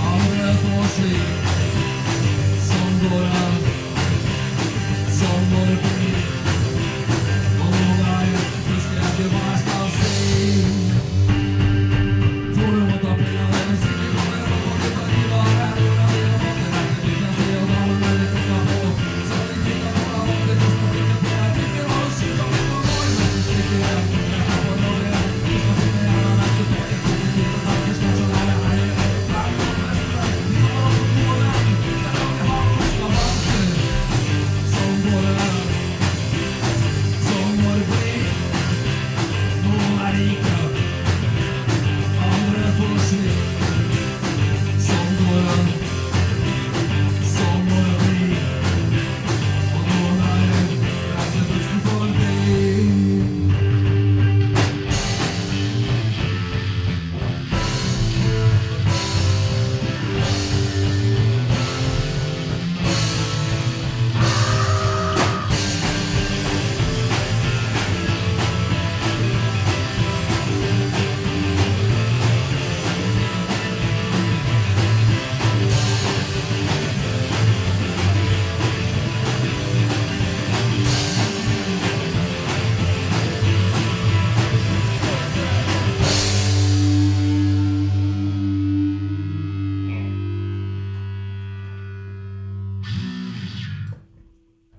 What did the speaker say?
i'm gonna force Sonra